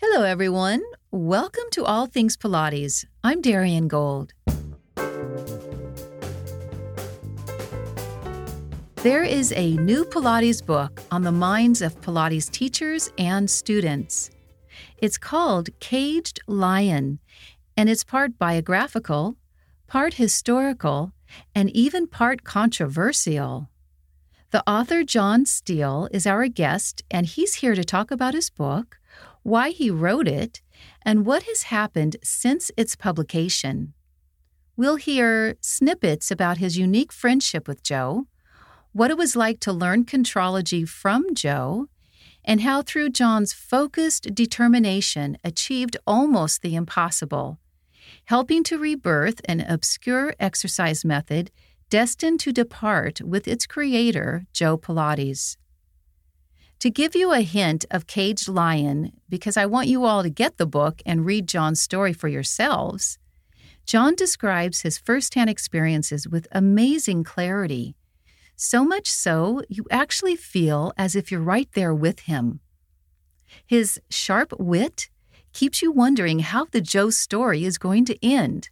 Hello, everyone. Welcome to All Things Pilates. I'm Darian Gold. There is a new Pilates book on the minds of Pilates teachers and students. It's called Caged Lion, and it's part biographical, part historical, and even part controversial. The author John Steele is our guest, and he's here to talk about his book why he wrote it, and what has happened since its publication. We'll hear snippets about his unique friendship with Joe, what it was like to learn contrology from Joe, and how through John's focused determination achieved almost the impossible, helping to rebirth an obscure exercise method destined to depart with its creator, Joe Pilates. To give you a hint of Caged Lion, because I want you all to get the book and read John's story for yourselves, John describes his firsthand experiences with amazing clarity. So much so, you actually feel as if you're right there with him. His sharp wit keeps you wondering how the Joe story is going to end.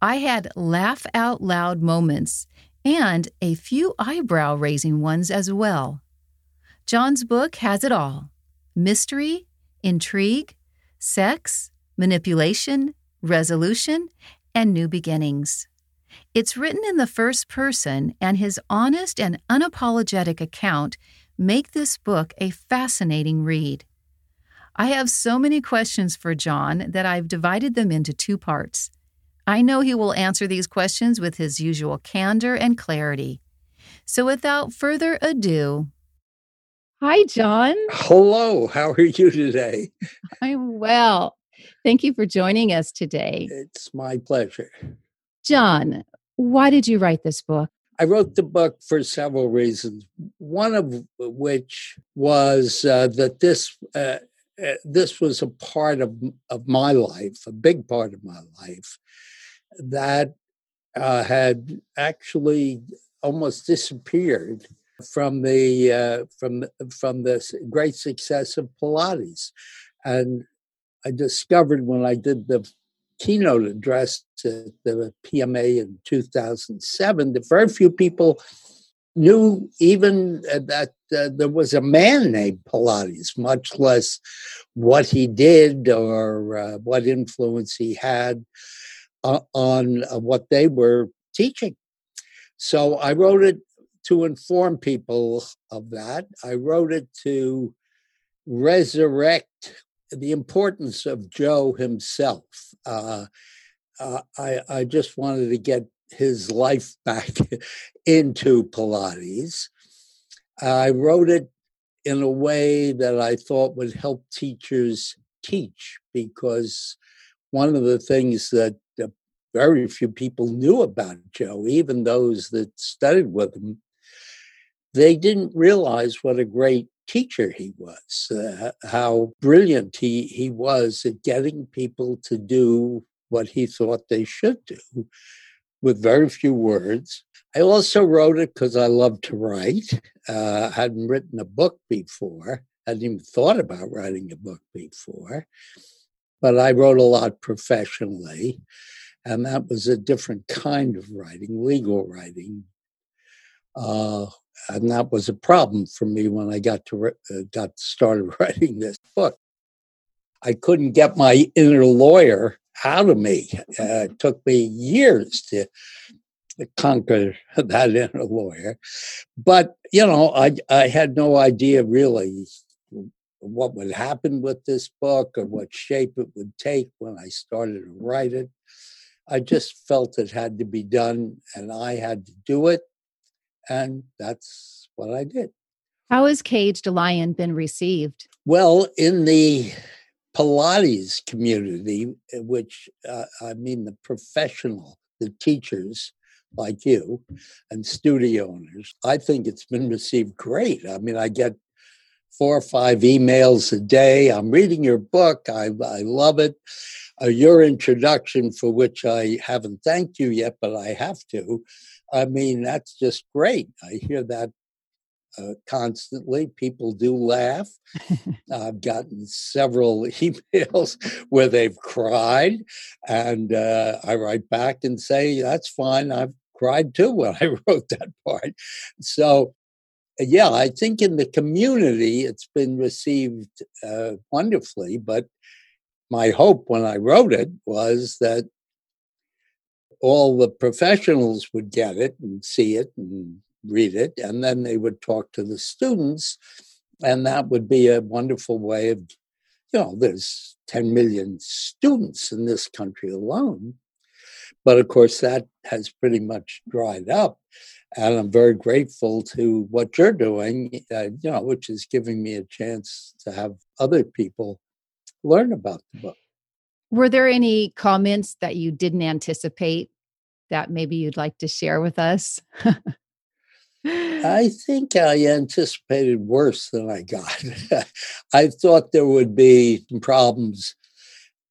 I had laugh out loud moments and a few eyebrow raising ones as well. John's book has it all mystery, intrigue, sex, manipulation, resolution, and new beginnings. It's written in the first person, and his honest and unapologetic account make this book a fascinating read. I have so many questions for John that I've divided them into two parts. I know he will answer these questions with his usual candor and clarity. So, without further ado, Hi, John. Hello. How are you today? I'm well. Thank you for joining us today. It's my pleasure. John, why did you write this book? I wrote the book for several reasons. One of which was uh, that this uh, uh, this was a part of of my life, a big part of my life, that uh, had actually almost disappeared from the uh, from from the great success of Pilates, and I discovered when I did the keynote address at the PMA in 2007 that very few people knew even uh, that uh, there was a man named Pilates, much less what he did or uh, what influence he had uh, on uh, what they were teaching. So I wrote it to inform people of that. I wrote it to resurrect the importance of Joe himself. Uh, uh, I, I just wanted to get his life back into Pilates. I wrote it in a way that I thought would help teachers teach because one of the things that very few people knew about Joe, even those that studied with him, they didn't realize what a great teacher he was, uh, how brilliant he, he was at getting people to do what he thought they should do with very few words. I also wrote it because I love to write. Uh, hadn't written a book before, I hadn't even thought about writing a book before, but I wrote a lot professionally. And that was a different kind of writing, legal writing, uh, and that was a problem for me when I got to uh, got started writing this book. I couldn't get my inner lawyer out of me. Uh, it took me years to conquer that inner lawyer, but you know, I I had no idea really what would happen with this book or what shape it would take when I started to write it. I just felt it had to be done, and I had to do it and that's what I did. How has Caged Lion been received? Well, in the Pilates community, eh, which uh, I mean the professional, the teachers like you and studio owners, I think it's been received great. I mean, I get four or five emails a day. I'm reading your book. I, I love it. Uh, your introduction, for which I haven't thanked you yet, but I have to, I mean, that's just great. I hear that uh, constantly. People do laugh. I've gotten several emails where they've cried, and uh, I write back and say, That's fine. I've cried too when I wrote that part. So, yeah, I think in the community it's been received uh, wonderfully, but my hope when I wrote it was that all the professionals would get it and see it and read it, and then they would talk to the students, and that would be a wonderful way of, you know, there's 10 million students in this country alone. But of course, that has pretty much dried up. And I'm very grateful to what you're doing, uh, you know, which is giving me a chance to have other people learn about the book. Were there any comments that you didn't anticipate that maybe you'd like to share with us? I think I anticipated worse than I got. I thought there would be some problems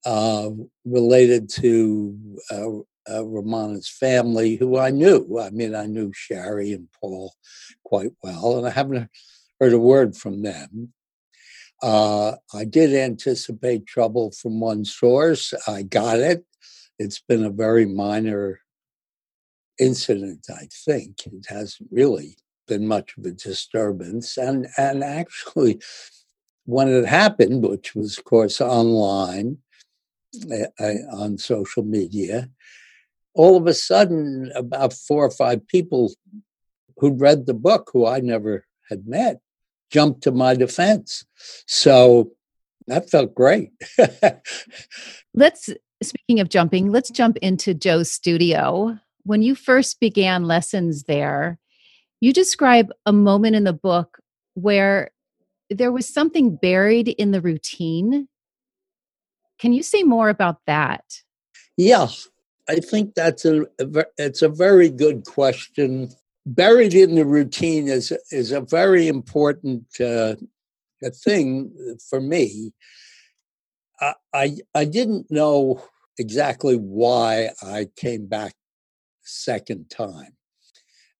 uh, related to uh, uh, Romana's family, who I knew. I mean, I knew Sherry and Paul quite well, and I haven't heard a word from them. Uh, I did anticipate trouble from one source. I got it. It's been a very minor incident, I think. It hasn't really been much of a disturbance. And, and actually, when it happened, which was, of course, online uh, on social media, all of a sudden, about four or five people who'd read the book, who I never had met, jumped to my defense. So that felt great. let's, speaking of jumping, let's jump into Joe's studio. When you first began lessons there, you describe a moment in the book where there was something buried in the routine. Can you say more about that? Yeah, I think that's a, a it's a very good question. Buried in the routine is is a very important uh, thing for me. I, I I didn't know exactly why I came back second time.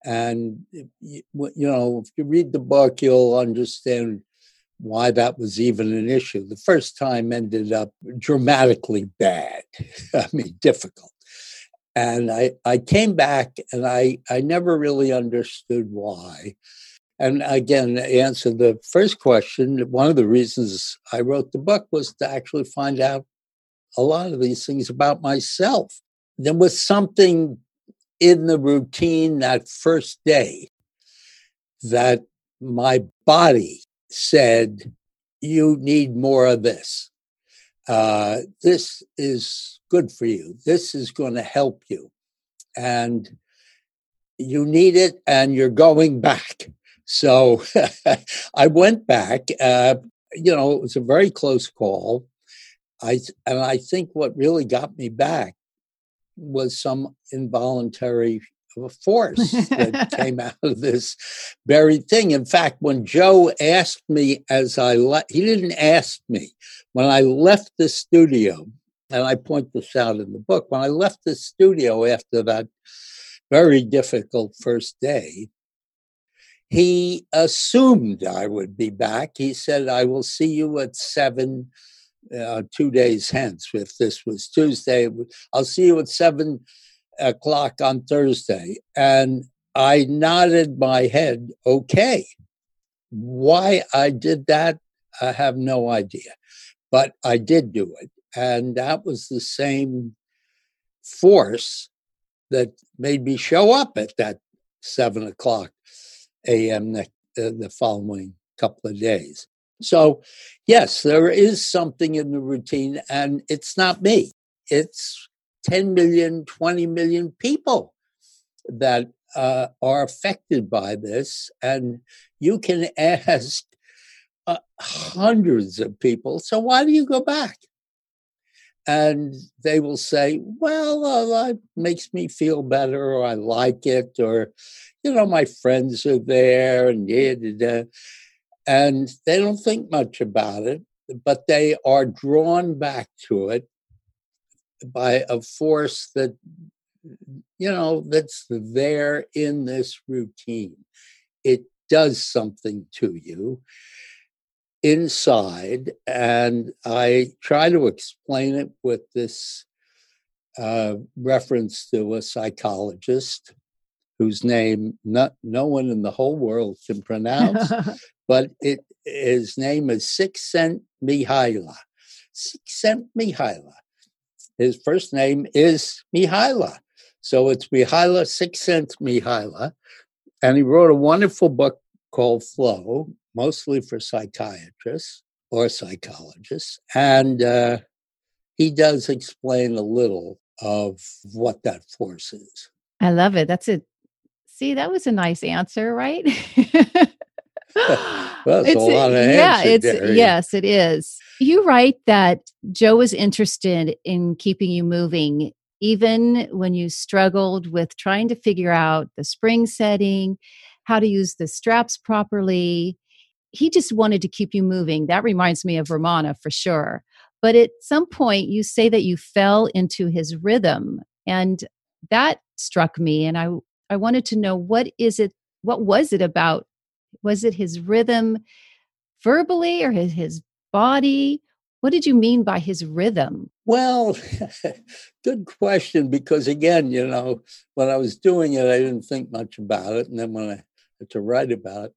And, you know, if you read the book, you'll understand why that was even an issue. The first time ended up dramatically bad, I mean, difficult. And I, I came back and I, I never really understood why. And again, to answer the first question, one of the reasons I wrote the book was to actually find out a lot of these things about myself. There was something in the routine that first day that my body said, You need more of this. Uh, this is good for you. This is going to help you. And you need it, and you're going back. So I went back. Uh, you know, it was a very close call. I and I think what really got me back was some involuntary force that came out of this buried thing. In fact, when Joe asked me as I left, he didn't ask me. When I left the studio, and I point this out in the book, when I left the studio after that very difficult first day, he assumed I would be back. He said, I will see you at seven uh, two days hence. If this was Tuesday, I'll see you at seven o'clock on Thursday. And I nodded my head, okay. Why I did that, I have no idea. But I did do it. And that was the same force that made me show up at that seven o'clock a.m. The, uh, the following couple of days. So, yes, there is something in the routine, and it's not me. It's 10 million, 20 million people that uh, are affected by this. And you can ask uh, hundreds of people, so why do you go back? And they will say, well, uh, it makes me feel better, or I like it, or, you know, my friends are there, and yeah, and they don't think much about it, but they are drawn back to it by a force that you know that's there in this routine it does something to you inside. And I try to explain it with this uh, reference to a psychologist whose name not, no one in the whole world can pronounce, but it, his name is Csikszentmihalyi. Csikszentmihalyi. Mihaila. His first name is Mihaila. So it's Mihaila Sixth Sense Mihaila. And he wrote a wonderful book called Flow, mostly for psychiatrists or psychologists. And uh, he does explain a little of what that force is. I love it. That's it. See, that was a nice answer, right? well, it's, a uh, lot of yeah, it's there. yes, it is. You write that Joe was interested in keeping you moving, even when you struggled with trying to figure out the spring setting, how to use the straps properly. He just wanted to keep you moving. That reminds me of Romana for sure. But at some point, you say that you fell into his rhythm. And that struck me. And I, I wanted to know what is it, what was it about? Was it his rhythm verbally or his, his body? What did you mean by his rhythm? Well, good question. Because again, you know, when I was doing it, I didn't think much about it. And then when I had to write about it,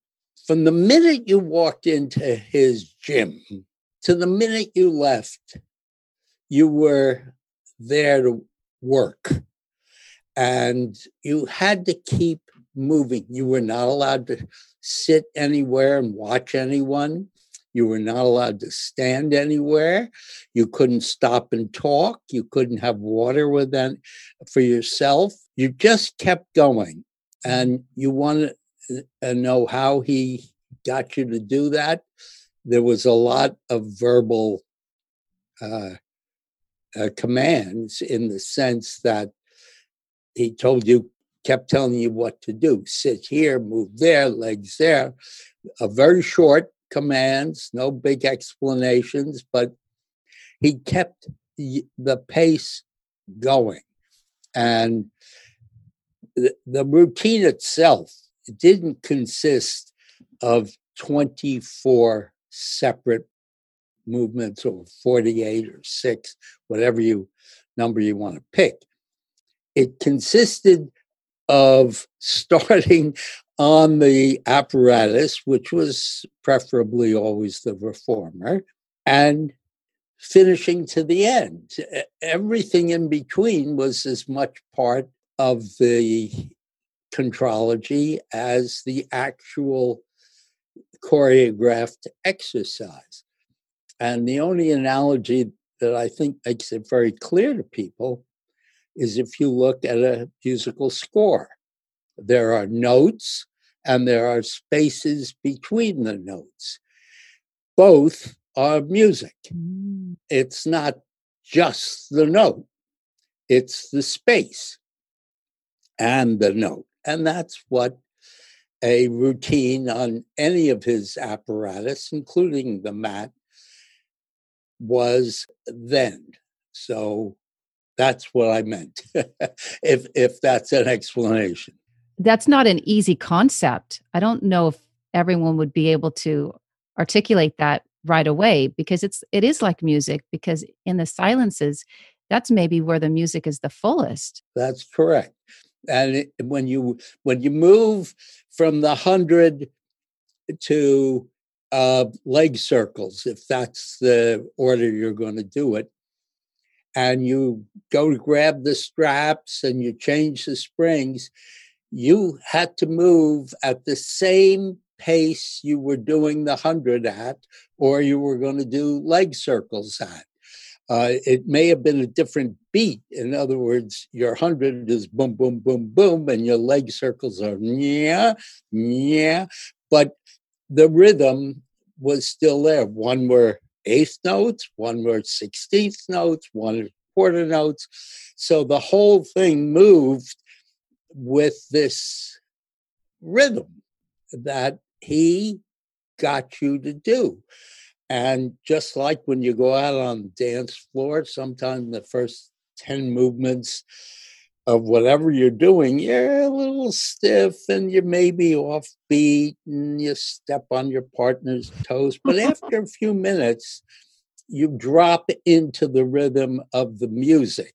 from the minute you walked into his gym, to the minute you left, you were there to work and you had to keep moving. You were not allowed to sit anywhere and watch anyone. You were not allowed to stand anywhere. You couldn't stop and talk. You couldn't have water with them for yourself. You just kept going. And you want to uh, know how he got you to do that? there was a lot of verbal uh, uh, commands in the sense that he told you, kept telling you what to do sit here, move there, legs there. A very short commands, no big explanations, but he kept the pace going. And the, routine itself didn't consist of 24 separate movements or 48 or 6 whatever you number you want to pick it consisted of starting on the apparatus which was preferably always the reformer and finishing to the end everything in between was as much part of the contrology as the actual choreographed exercise. And the only analogy that I think makes it very clear to people is if you look at a musical score, there are notes and there are spaces between the notes. Both are music. Mm. It's not just the note, it's the space and the note. And that's what a routine on any of his apparatus, including the mat, was then. So that's what I meant, if if that's an explanation. That's not an easy concept. I don't know if everyone would be able to articulate that right away because it's it is like music because in the silences that's maybe where the music is the fullest. That's correct and it, when you when you move from the hundred to uh, leg circles, if that's the order you're going to do it, and you go to grab the straps and you change the springs, you had to move at the same pace you were doing the hundred at, or you were going to do leg circles at. Uh, it may have been a different beat. In other words, your hundred is boom, boom, boom, boom, and your leg circles are yeah, yeah. But the rhythm was still there. One were eighth notes, one were sixteenth notes, one quarter notes. So the whole thing moved with this rhythm that he got you to do. And just like when you go out on the dance floor, sometimes the first 10 movements of whatever you're doing, you're a little stiff and you're maybe offbeat and you step on your partner's toes. But after a few minutes, you drop into the rhythm of the music.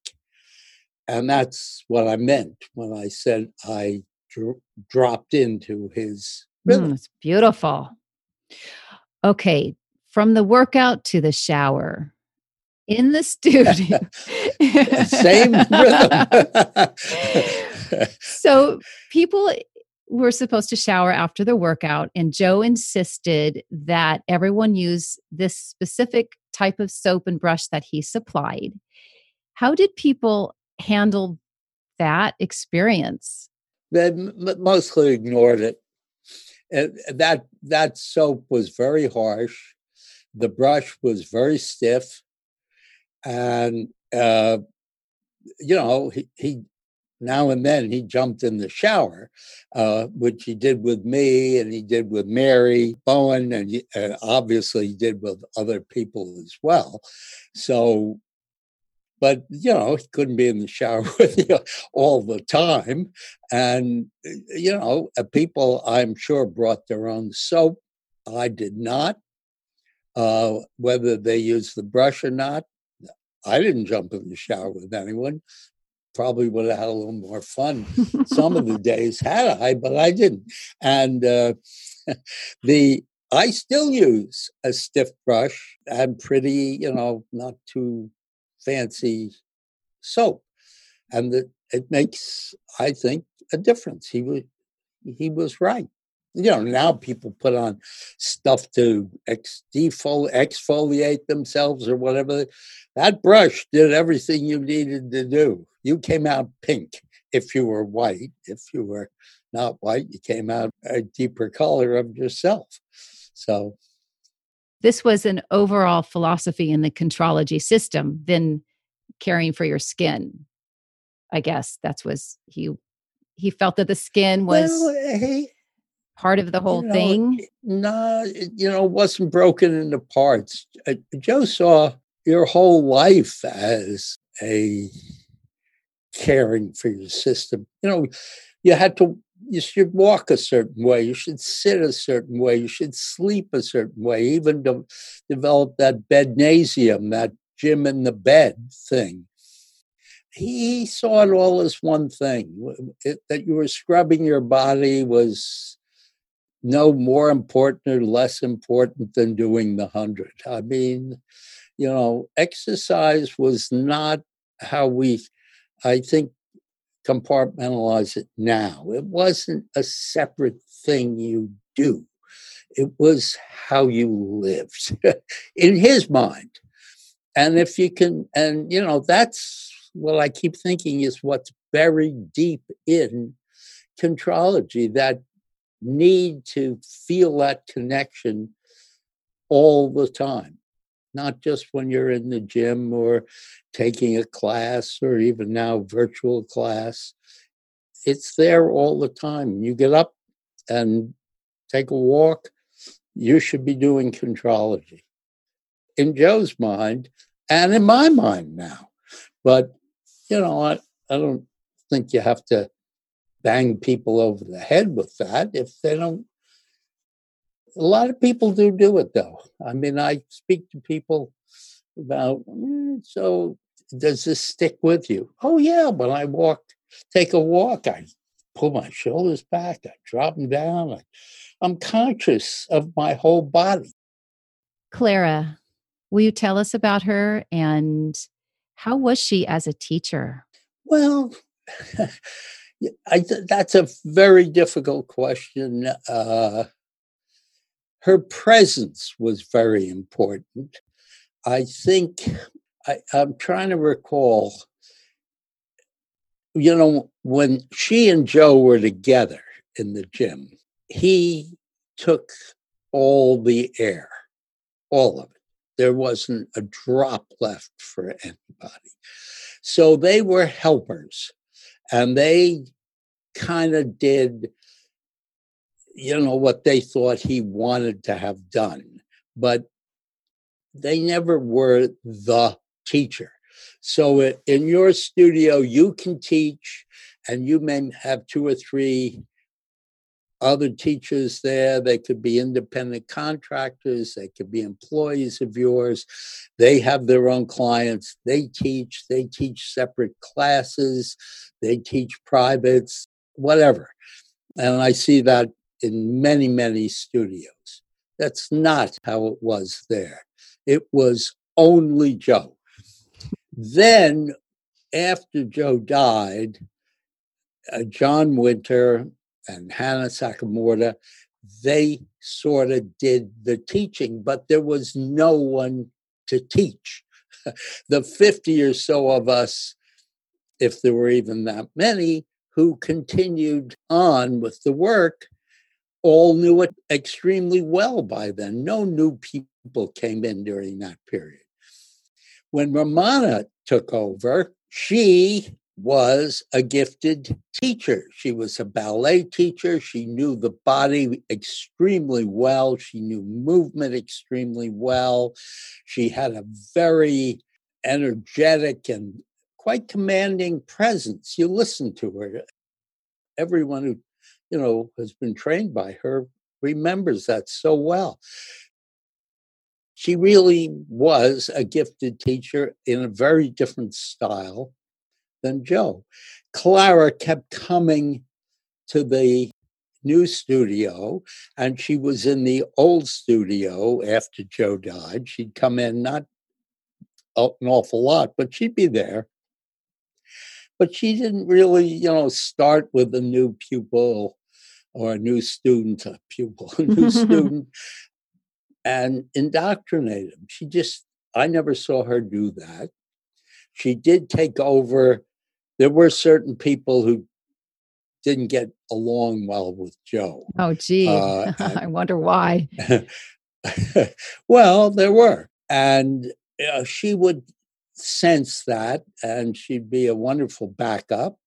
And that's what I meant when I said I dr- dropped into his rhythm. Mm, it's beautiful. Okay, from the workout to the shower in the studio. Same rhythm. so people were supposed to shower after the workout, and Joe insisted that everyone use this specific type of soap and brush that he supplied. How did people handle that experience? They mostly ignored it. And that that soap was very harsh. The brush was very stiff, and uh, you know he, he now and then he jumped in the shower, uh, which he did with me and he did with Mary Bowen, and, and obviously he did with other people as well. So, but you know, he couldn't be in the shower with you all the time. And, you know, uh, people I'm sure brought their own soap. I did not. Uh, whether they used the brush or not, I didn't jump in the shower with anyone probably would have had a little more fun some of the days had I, but I didn't. And uh, the I still use a stiff brush and pretty, you know, not too fancy soap, and the, it makes, I think, a difference. He was he was right. You know, now people put on stuff to ex- defol- exfoliate themselves or whatever. That brush did everything you needed to do you came out pink if you were white. If you were not white, you came out a deeper color of yourself. So, this was an overall philosophy in the contrology system than caring for your skin. I guess that's was he he felt that the skin was well, he, part of the whole you know, thing. No, you know, it wasn't broken into parts. Uh, Joe saw your whole life as a caring for your system. You know, you had to, you should walk a certain way, you should sit a certain way, you should sleep a certain way, even to develop that bednasium, that gym in the bed thing. He saw it all as one thing it, that you were scrubbing your body was no more important or less important than doing the hundred. I mean, you know, exercise was not how we I think, compartmentalize it now. It wasn't a separate thing you do, it was how you lived in his mind. And if you can, and you know, that's what I keep thinking is what's buried deep in contrology that need to feel that connection all the time not just when you're in the gym or taking a class or even now virtual class. It's there all the time. You get up and take a walk, you should be doing contrology. In Joe's mind, and in my mind now. But, you know, I, I don't think you have to bang people over the head with that if they don't a lot of people do do it though. I mean, I speak to people about, mm, so does this stick with you? Oh, yeah. When I walk, take a walk, I pull my shoulders back, I drop them down. I, I'm conscious of my whole body. Clara, will you tell us about her and how was she as a teacher? Well, I, that's a very difficult question. Uh, her presence was very important. I think I, I'm trying to recall, you know, when she and Joe were together in the gym, he took all the air, all of it. There wasn't a drop left for anybody. So they were helpers and they kind of did you know, what they thought he wanted to have done. But they never were the teacher. So in your studio, you can teach, and you may have two or three other teachers there. They could be independent contractors, they could be employees of yours. They have their own clients. They teach, they teach separate classes, they teach privates, whatever. And I see that in many, many studios. That's not how it was there. It was only Joe. Then, after Joe died, uh, John Winter and Hannah Sakamoto, they sort of did the teaching, but there was no one to teach. the 50 or so of us, if there were even that many, who continued on with the work, all knew it extremely well by then. No new people came in during that period. When Romana took over, she was a gifted teacher. She was a ballet teacher. She knew the body extremely well. She knew movement extremely well. She had a very energetic and quite commanding presence. You listen to her. Everyone who, you know, has been trained by her remembers that so well. She really was a gifted teacher in a very different style than Joe. Clara kept coming to the new studio, and she was in the old studio after Joe died. She'd come in not an awful lot, but she'd be there. But she didn't really, you know, start with a new pupil or a new student, a pupil, a new student, and indoctrinate him. She just, I never saw her do that. She did take over there were certain people who didn't get along well with Joe. Oh, gee. Uh, I wonder why. well, there were. And uh, she would sense that, and she'd be a wonderful backup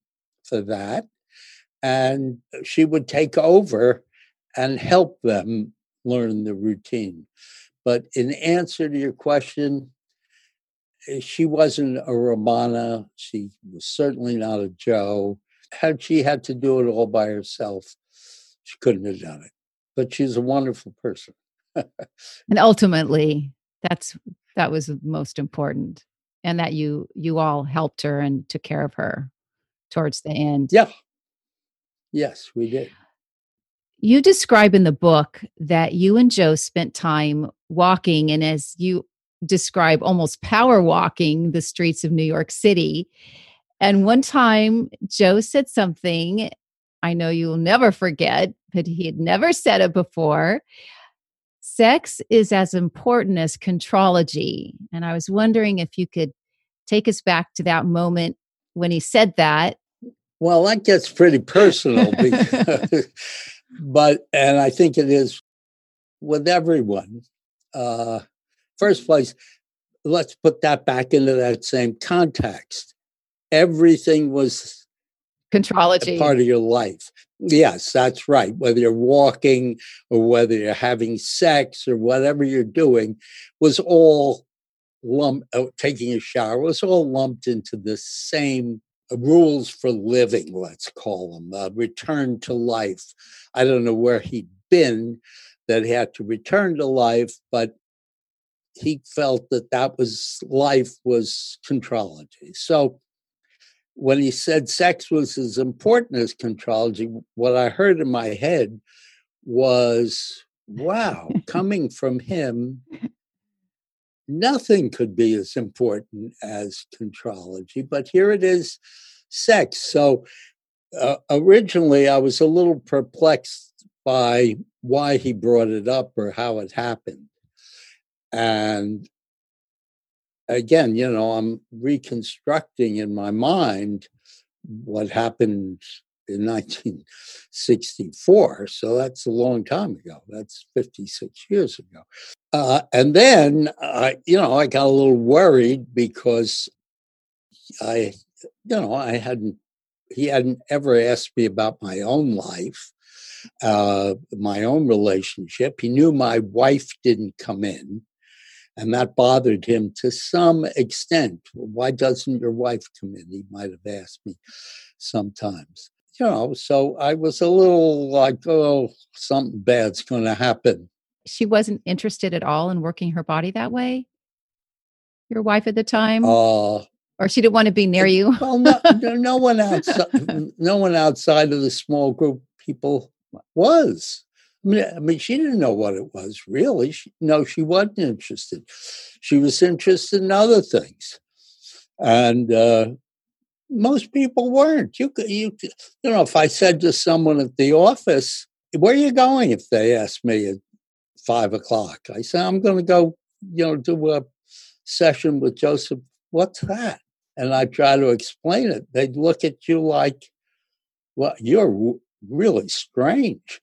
for that. And she would take over and help them learn the routine. But in answer to your question, Eh, she wasn't a Romana. She was certainly not a Joe. Had she had to do it all by herself, she couldn't have done it. But she's a wonderful person. and ultimately, that's that was most important, and that you you all helped her and took care of her towards the end. Yeah. Yes, we did. You describe in the book that you and Joe spent time walking, and as you describe almost power walking the streets of New York City. And one time, Joe said something I know you will never forget, but he had never said it before. Sex is as important as contrology. And I was wondering if you could take us back to that moment when he said that. Well, that gets pretty personal, because, but, and I think it is with everyone. Uh, first place, let's put that back into that same context. Everything was contrology part of your life. Yes, that's right. Whether you're walking or whether you're having sex or whatever you're doing was all lumped, uh, taking a shower was all lumped into the same rules for living, let's call them, uh, return to life. I don't know where he'd been that he had to return to life, but he felt that that was life was contrology. So when he said sex was as important as contrology, what I heard in my head was, wow, coming from him, nothing could be as important as contrology. But here it is sex. So uh, originally, I was a little perplexed by why he brought it up or how it happened. And again, you know, I'm reconstructing in my mind what happened in 1964. So that's a long time ago. That's 56 years ago. Uh, and then, uh, you know, I got a little worried because I, you know, I hadn't, he hadn't ever asked me about my own life, uh, my own relationship. He knew my wife didn't come in And that bothered him to some extent. Why doesn't your wife come in? He might have asked me sometimes. You know, so I was a little like, oh, something bad's going to happen. She wasn't interested at all in working her body that way? Your wife at the time? Uh, or she didn't want to be near you? well, no, no one outside, no one outside of the small group people was. I mean, she didn't know what it was really. She, no, she wasn't interested. She was interested in other things, and uh, most people weren't. You you, you know, if I said to someone at the office, "Where are you going?" If they asked me at five o'clock, I say, "I'm going to go, you know, do a session with Joseph." What's that? And I try to explain it. They'd look at you like, "Well, you're really strange."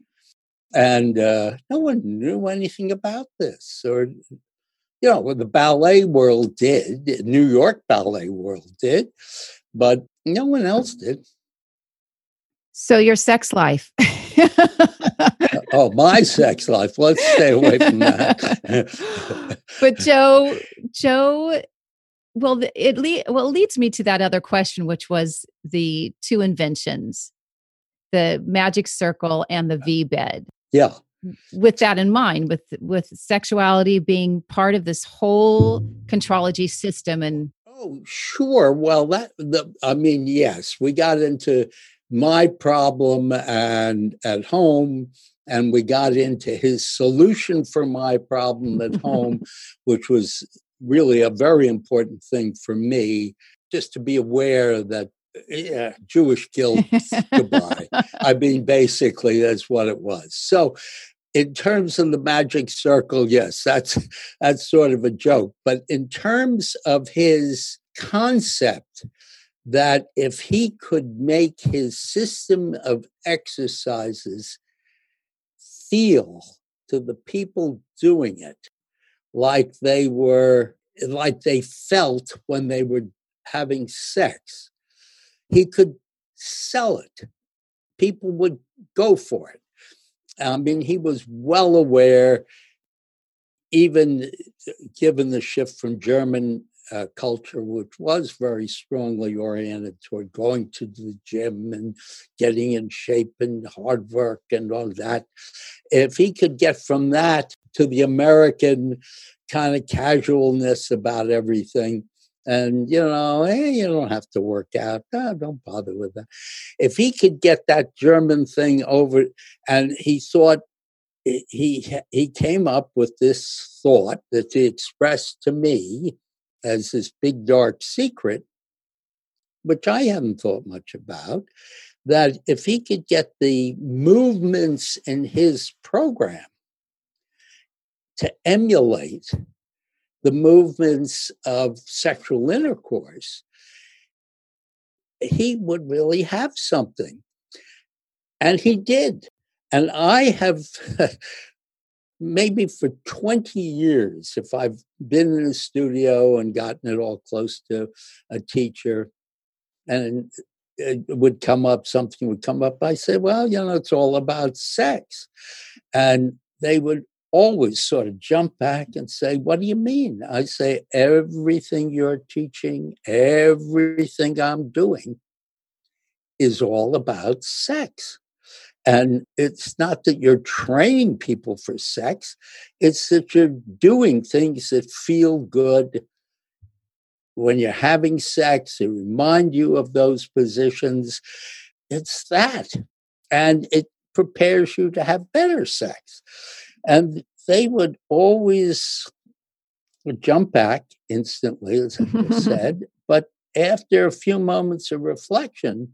And uh, no one knew anything about this. Or, you know, the ballet world did, New York ballet world did, but no one else did. So, your sex life. oh, my sex life. Let's stay away from that. but Joe, Joe, well, it le- well it leads me to that other question, which was the two inventions, the magic circle and the V bed. Yeah. With that in mind, with with sexuality being part of this whole contrology system and Oh, sure. Well, that the I mean, yes, we got into my problem and at home and we got into his solution for my problem at home which was really a very important thing for me just to be aware that yeah, Jewish guilt, goodbye. I mean, basically, that's what it was. So, in terms of the magic circle, yes, that's that's sort of a joke. But in terms of his concept that if he could make his system of exercises feel to the people doing it like they were like they felt when they were having sex he could sell it. People would go for it. I mean, he was well aware, even given the shift from German uh, culture, which was very strongly oriented toward going to the gym and getting in shape and hard work and all that. If he could get from that to the American kind of casualness about everything, and you know, hey, you don't have to work out. Don't bother with that. If he could get that German thing over, and he thought he he came up with this thought that he expressed to me as this big dark secret, which I hadn't thought much about. That if he could get the movements in his program to emulate the movements of sexual intercourse, he would really have something. And he did. And I have, maybe for 20 years, if I've been in a studio and gotten it all close to a teacher, and it would come up, something would come up, I say, well, you know, it's all about sex. And they would always sort of jump back and say, What do you mean? I say, Everything you're teaching, everything I'm doing is all about sex. And it's not that you're training people for sex, it's that you're doing things that feel good when you're having sex, they remind you of those positions. It's that. And it prepares you to have better sex. And they would always jump back instantly, as I said. But after a few moments of reflection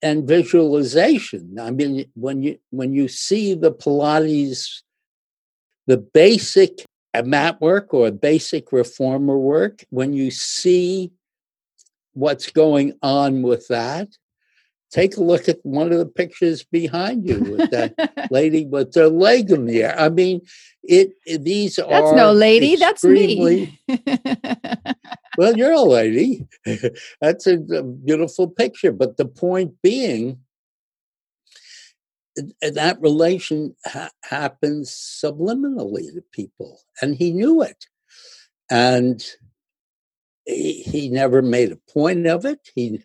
and visualization, I mean, when you when you see the Pilates, the basic mat work or basic reformer work, when you see what's going on with that, take a look at one of the pictures behind you with that lady with her leg in the air. I mean, it, it these that's are no lady. That's me. well, you're a lady. that's a, a beautiful picture. But the point being that relation ha- happens subliminally to people, and he knew it. And he, he never made a point of it. He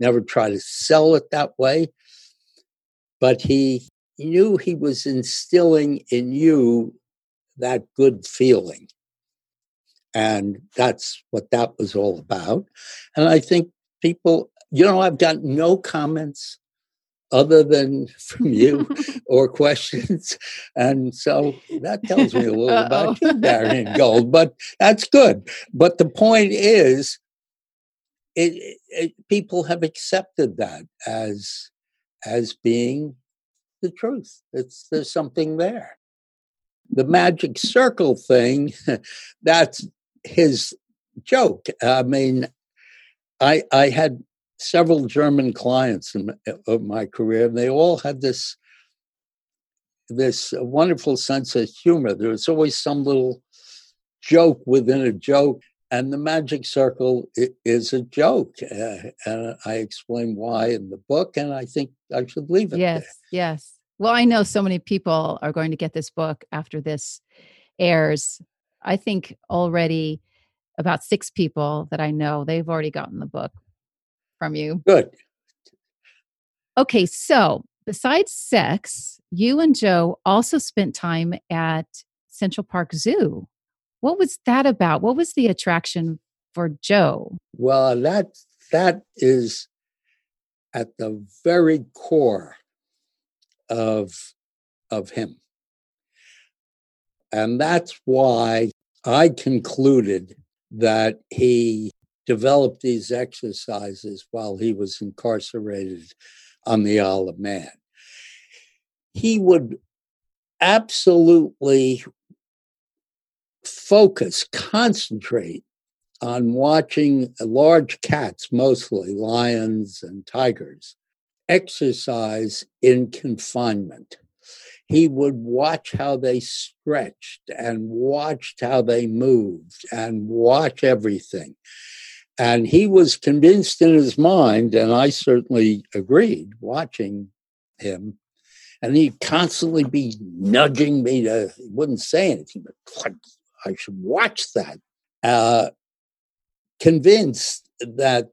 never try to sell it that way. But he knew he was instilling in you that good feeling. And that's what that was all about. And I think people, you know, I've got no comments other than from you or questions. And so that tells me a little about you, Darian Gold, but that's good. But the point is, it, it, people have accepted that as as being the truth. It's there's something there. The magic circle thing, that's his joke. I mean, I I had several German clients in of my career, and they all had this this wonderful sense of humor. There was always some little joke within a joke, and the magic circle is a joke. Uh, and I explain why in the book, and I think I should leave it. Yes, there. yes. Well, I know so many people are going to get this book after this airs. I think already about six people that I know they've already gotten the book from you. Good. Okay, so besides sex, you and Joe also spent time at Central Park Zoo. What was that about? What was the attraction for Joe? Well, that that is at the very core of of him. And that's why I concluded that he developed these exercises while he was incarcerated on the Isle of Man. He would absolutely focus, concentrate on watching large cats, mostly lions and tigers, exercise in confinement. He would watch how they stretched and watched how they moved and watch everything. And he was convinced in his mind, and I certainly agreed watching him. And he'd constantly be nudging me to, he wouldn't say anything, but I should watch that. Uh, convinced that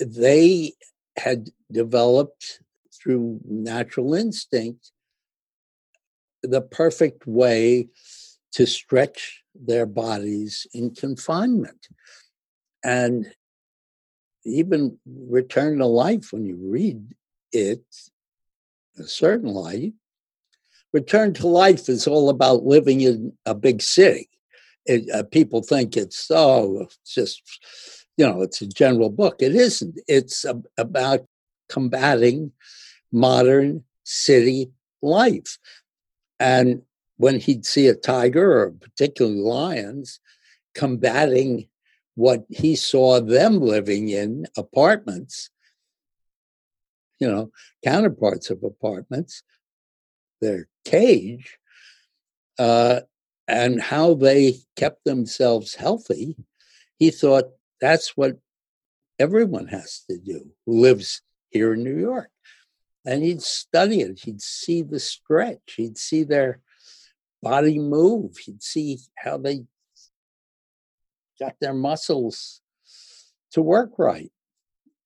they had developed through natural instinct the perfect way to stretch their bodies in confinement. And even return to life when you read it, a certain light. Return to life is all about living in a big city. It, uh, people think it's oh, it's just you know, it's a general book. It isn't. It's a, about combating modern city life. And when he'd see a tiger or particularly lions combating what he saw them living in apartments, you know, counterparts of apartments, their cage, uh, and how they kept themselves healthy, he thought that's what everyone has to do who lives here in New York. And he'd study it, he'd see the stretch, he'd see their body move, he'd see how they got their muscles to work right.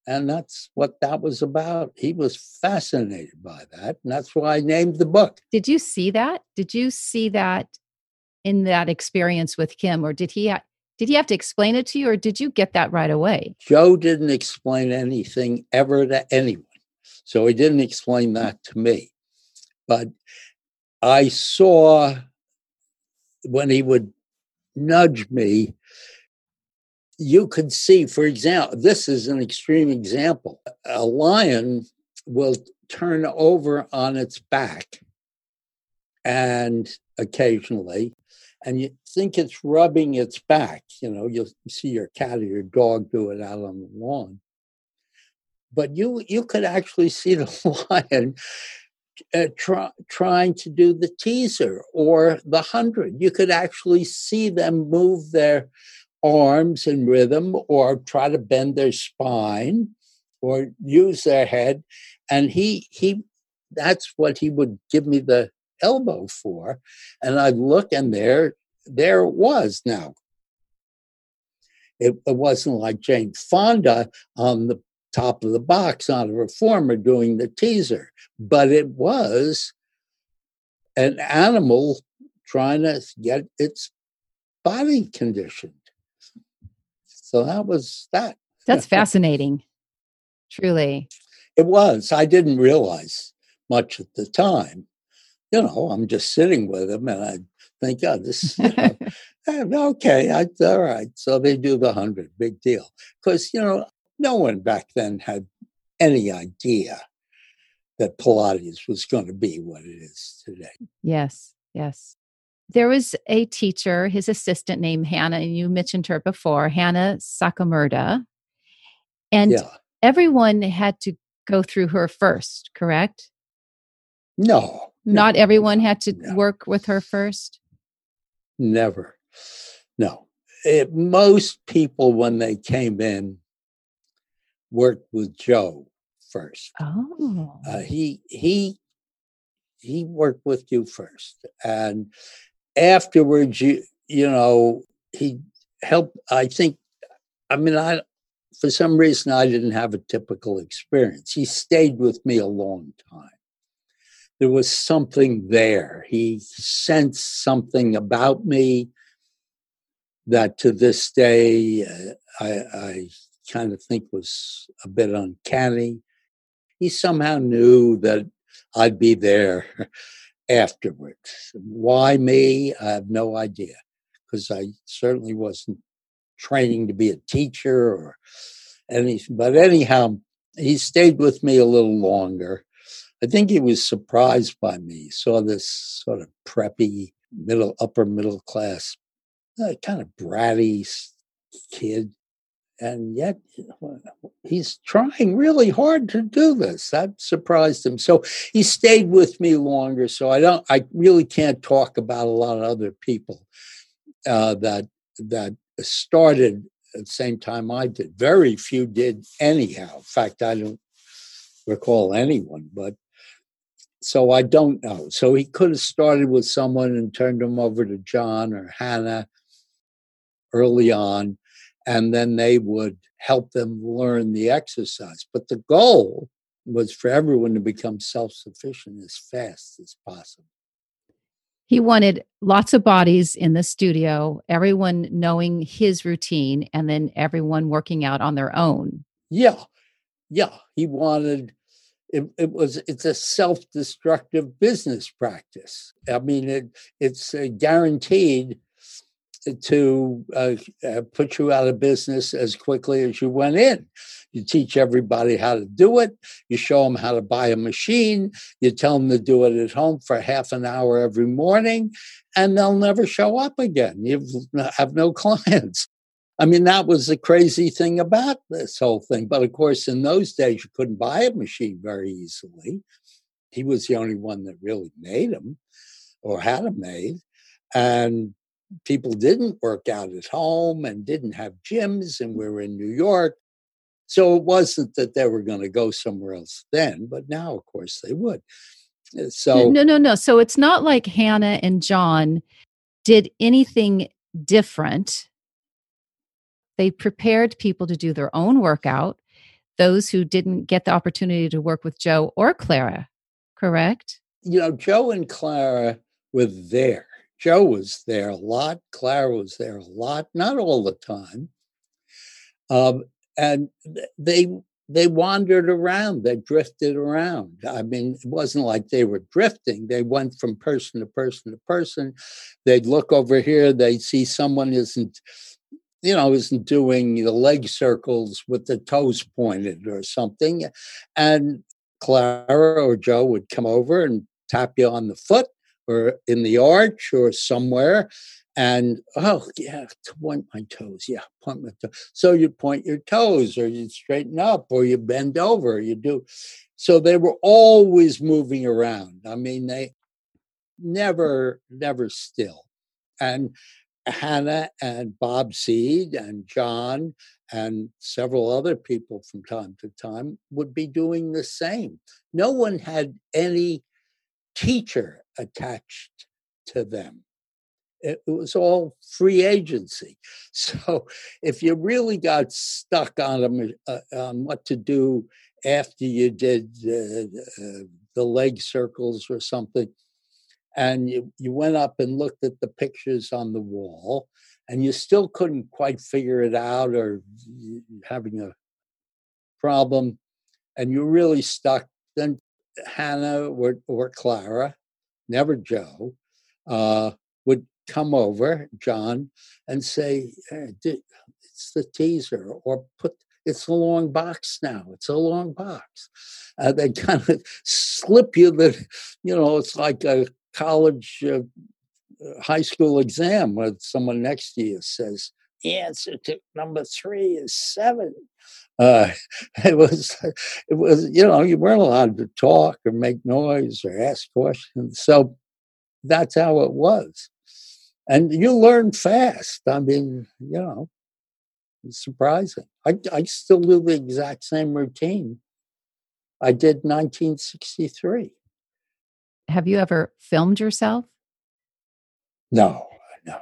And that's what that was about. He was fascinated by that. And that's why I named the book. Did you see that? Did you see that in that experience with Kim? Or did he ha- did he have to explain it to you or did you get that right away? Joe didn't explain anything ever to anyone. So he didn't explain that to me. But I saw when he would nudge me you could see, for example, this is an extreme example. A lion will turn over on its back and occasionally, and you think it's rubbing its back. You know, you'll see your cat or your dog do it out on the lawn. But you you could actually see the lion uh, try, trying to do the teaser or the hundred. You could actually see them move their arms in rhythm or try to bend their spine or use their head. And he he that's what he would give me the elbow for. And I'd look and there, there it was now. It, it wasn't like Jane Fonda on the top of the box on a reformer doing the teaser, but it was an animal trying to get its body conditioned. So that was that. That's fascinating. Truly. It was. I didn't realize much at the time. You know, I'm just sitting with him and I think, God, this, you know, eh, okay, I, all right. So they do the 100, big deal. Because, you know, no one back then had any idea that Pilates was going to be what it is today. Yes, yes. There was a teacher, his assistant named Hannah, and you mentioned her before, Hannah Sakamurda. And yeah. everyone had to go through her first, correct? No. Not no, everyone had to no. work with her first? Never. No. It, most people, when they came in, worked with Joe first. Oh. Uh, he he he worked with you first, and afterwards, you you know he helped. I think. I mean, I for some reason I didn't have a typical experience. He stayed with me a long time. There was something there. He sensed something about me that to this day uh, I, I kind of think was a bit uncanny. He somehow knew that I'd be there afterwards. Why me? I have no idea because I certainly wasn't training to be a teacher or anything. But anyhow, he stayed with me a little longer. I think he was surprised by me. He saw this sort of preppy, middle, upper middle class, uh, kind of bratty kid. And yet he's trying really hard to do this. That surprised him. So he stayed with me longer. So i don't i really can't talk about a lot of other people uh, that that started at the same time i did. Very few did anyhow. In fact i don't recall anyone but so i don't know so he could have started with someone and turned them over to john or hannah early on and then they would help them learn the exercise. But the goal was for everyone to become self sufficient as fast as possible. He wanted lots of bodies in the studio, everyone knowing his routine, and then everyone working out on their own. Yeah. Yeah. He wanted it, it was it's a self-destructive business practice. I mean, it it's uh, guaranteed to uh, uh, put you out of business as quickly as you went in. You teach everybody how to do it. You show them how to buy a machine. You tell them to do it at home for half an hour every morning, and they'll never show up again. You have no clients. I mean, that was the crazy thing about this whole thing. But of course, in those days, you couldn't buy a machine very easily. He was the only one that really made them or had them made. And people didn't work out at home and didn't have gyms, and we were in New York. So it wasn't that they were going to go somewhere else then, but now, of course, they would. Uh, so no, no, no. So it's not like Hannah and John did anything different. They prepared people to do their own workout. Those who didn't get the opportunity to work with Joe or Clara, correct? You know, Joe and Clara were there Joe was there a lot. Clara was there a lot, not all the time. Um, and they they wandered around. They drifted around. I mean, it wasn't like they were drifting. They went from person to person to person. They'd look over here. They'd see someone isn't, you know, isn't doing the leg circles with the toes pointed or something, and Clara or Joe would come over and tap you on the foot or in the arch or somewhere. And oh yeah, point my toes. Yeah, point my toes. So you point your toes, or you straighten up, or you bend over. You do. So they were always moving around. I mean, they never, never still. And Hannah and Bob Seed and John and several other people from time to time would be doing the same. No one had any teacher attached to them. It, was all free agency. So if you really got stuck on them, uh, on what to do after you did uh, uh, the leg circles or something, and you, you went up and looked at the pictures on the wall, and you still couldn't quite figure it out or having a problem, and you're really stuck, then Hannah or, or Clara, never Joe, uh, would come over, John, and say, hey, it's the teaser, or put it's a long box now. It's a long box. Uh, they kind of slip you the, you know, it's like a college, uh, high school exam where someone next to you says, the answer to number three is seven. Uh, it was, it was, you know, you weren't allowed to talk or make noise or ask questions. So that's how it was. And you learn fast. I mean, you know, it's surprising. I, I still do the exact same routine I did 1963. Have you ever filmed yourself? No, no.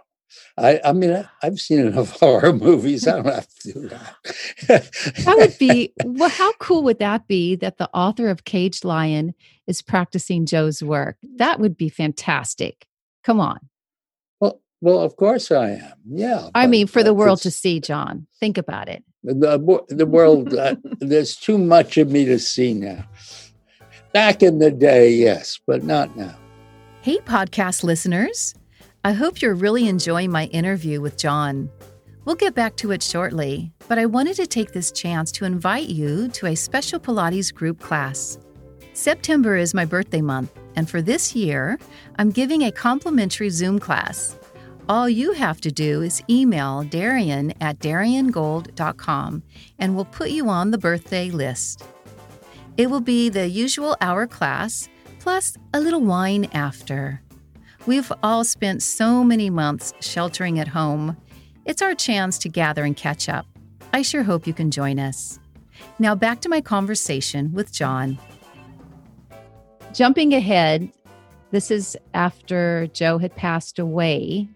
I, I mean, I, have seen enough horror movies. I don't have to do that. that would be, well, how cool would that be that the author of Caged Lion is practicing Joe's work? That would be fantastic. Come on. Well, well, of course I am. Yeah. I mean, for the world to see, John, think about it. The, the world, uh, there's too much of me to see now. Back in the day, yes, but not now. Hey, podcast listeners. I hope you're really enjoying my interview with John. We'll get back to it shortly, but I wanted to take this chance to invite you to a special Pilates group class. September is my birthday month, and for this year, I'm giving a complimentary Zoom class. All you have to do is email Darian at dariangold.com and we'll put you on the birthday list. It will be the usual hour class, plus a little wine after. We've all spent so many months sheltering at home. It's our chance to gather and catch up. I sure hope you can join us. Now, back to my conversation with John. Jumping ahead, this is after Joe had passed away.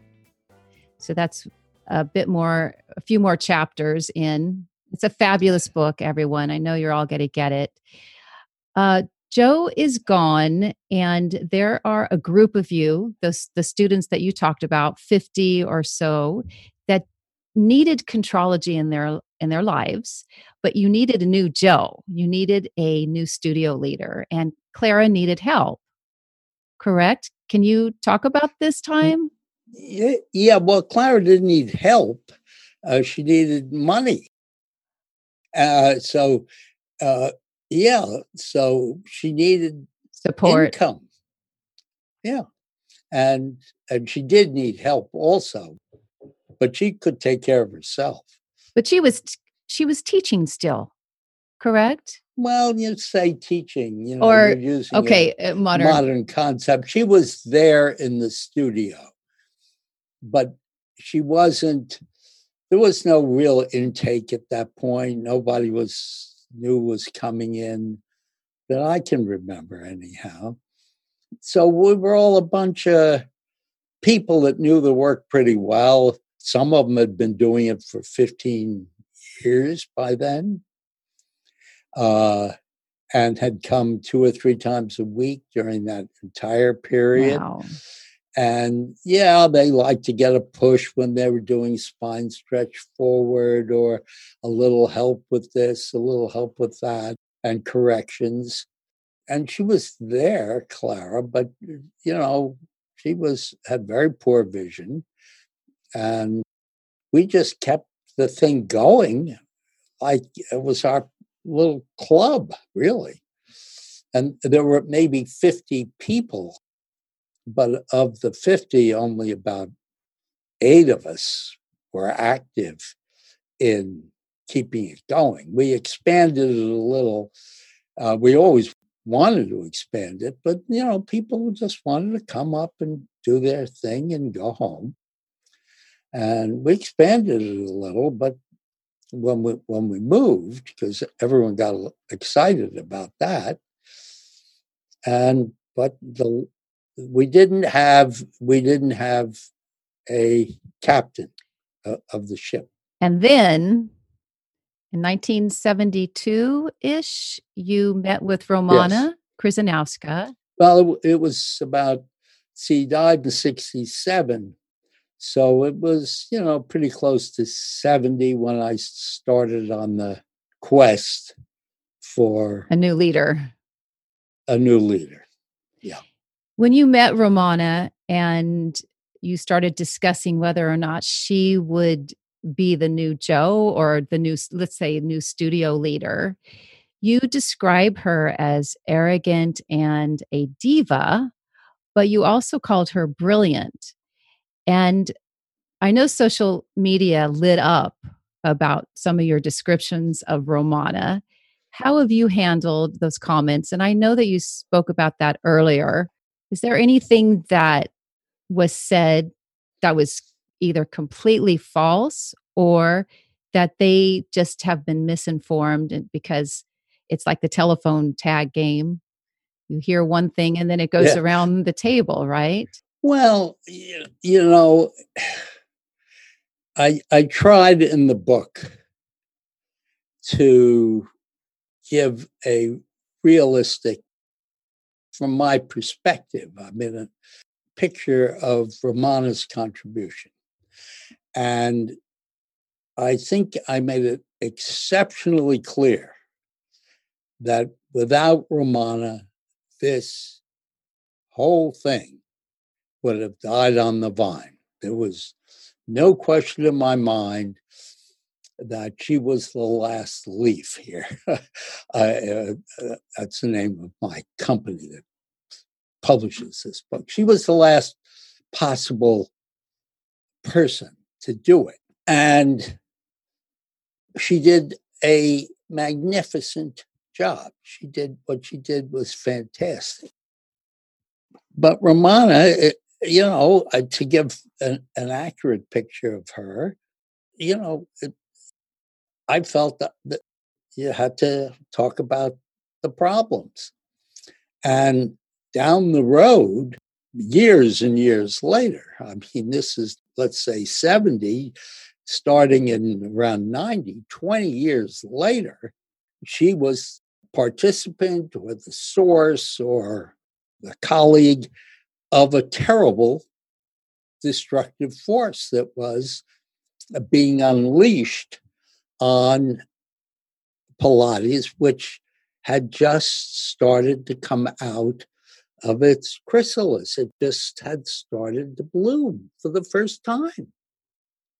So that's a bit more, a few more chapters in. It's a fabulous book, everyone. I know you're all going to get it. Uh, Joe is gone, and there are a group of you, the, the students that you talked about, 50 or so, that needed contrology in their in their lives, but you needed a new Joe. You needed a new studio leader, and Clara needed help. Correct? Can you talk about this time? Yeah, well, Clara didn't need help. Uh, she needed money. Uh, so uh, yeah, so she needed support income. Yeah. And and she did need help also. But she could take care of herself. But she was she was teaching still. Correct? Well, you say teaching, you know, or using okay, uh, modern modern concept. She was there in the studio, but she wasn't. There was no real intake at that point. Nobody was knew was coming in that I can remember, anyhow. So we were all a bunch of people that knew the work pretty well. Some of them had been doing it for 15 years by then uh, and had come two or three times a week during that entire period. Wow. And yeah, they like to get a push when they were doing spine stretch forward or a little help with this, a little help with that, and corrections. And she was there, Clara, but you know, she was had very poor vision. And we just kept the thing going like it was our little club, really. And there were maybe 50 people but of the 50, only about eight of us were active in keeping it going. We expanded it a little. Uh, we always wanted to expand it, but you know, people just wanted to come up and do their thing and go home. And we expanded it a little, but when we when we moved, because everyone got excited about that, and but the we didn't have we didn't have a captain uh, of the ship. And then in 1972 ish, you met with Romana yes. Kryzanowska. Well, it, it, was about, she died in 67. So it was, you know, pretty close to 70 when I started on the quest for a new leader. A new leader. Yeah. When you met Romana and you started discussing whether or not she would be the new Joe or the new, let's say, new studio leader, you describe her as arrogant and a diva, but you also called her brilliant. And I know social media lit up about some of your descriptions of Romana. How have you handled those comments? And I know that you spoke about that earlier. Is there anything that was said that was either completely false or that they just have been misinformed because it's like the telephone tag game. You hear one thing and then it goes yeah. around the table, right? Well, you know, I I tried in the book to give a realistic from my perspective. I mean, a picture of Romana's contribution. And I think I made it exceptionally clear that without Romana, this whole thing would have died on the vine. There was no question in my mind that she was the last leaf here. uh, uh, that's the name of my company that publishes this book. She was the last possible person to do it. And she did a magnificent job. She did what she did was fantastic. But Romana, eh, you know, uh, to give an, an, accurate picture of her, you know, it, I felt that, that you had to talk about the problems. And down the road, years and years later, I mean, this is, let's say, 70, starting in around 90, 20 years later, she was participant or the source or the colleague of a terrible destructive force that was being unleashed on Pilates, which had just started to come out of its chrysalis. It just had started to bloom for the first time.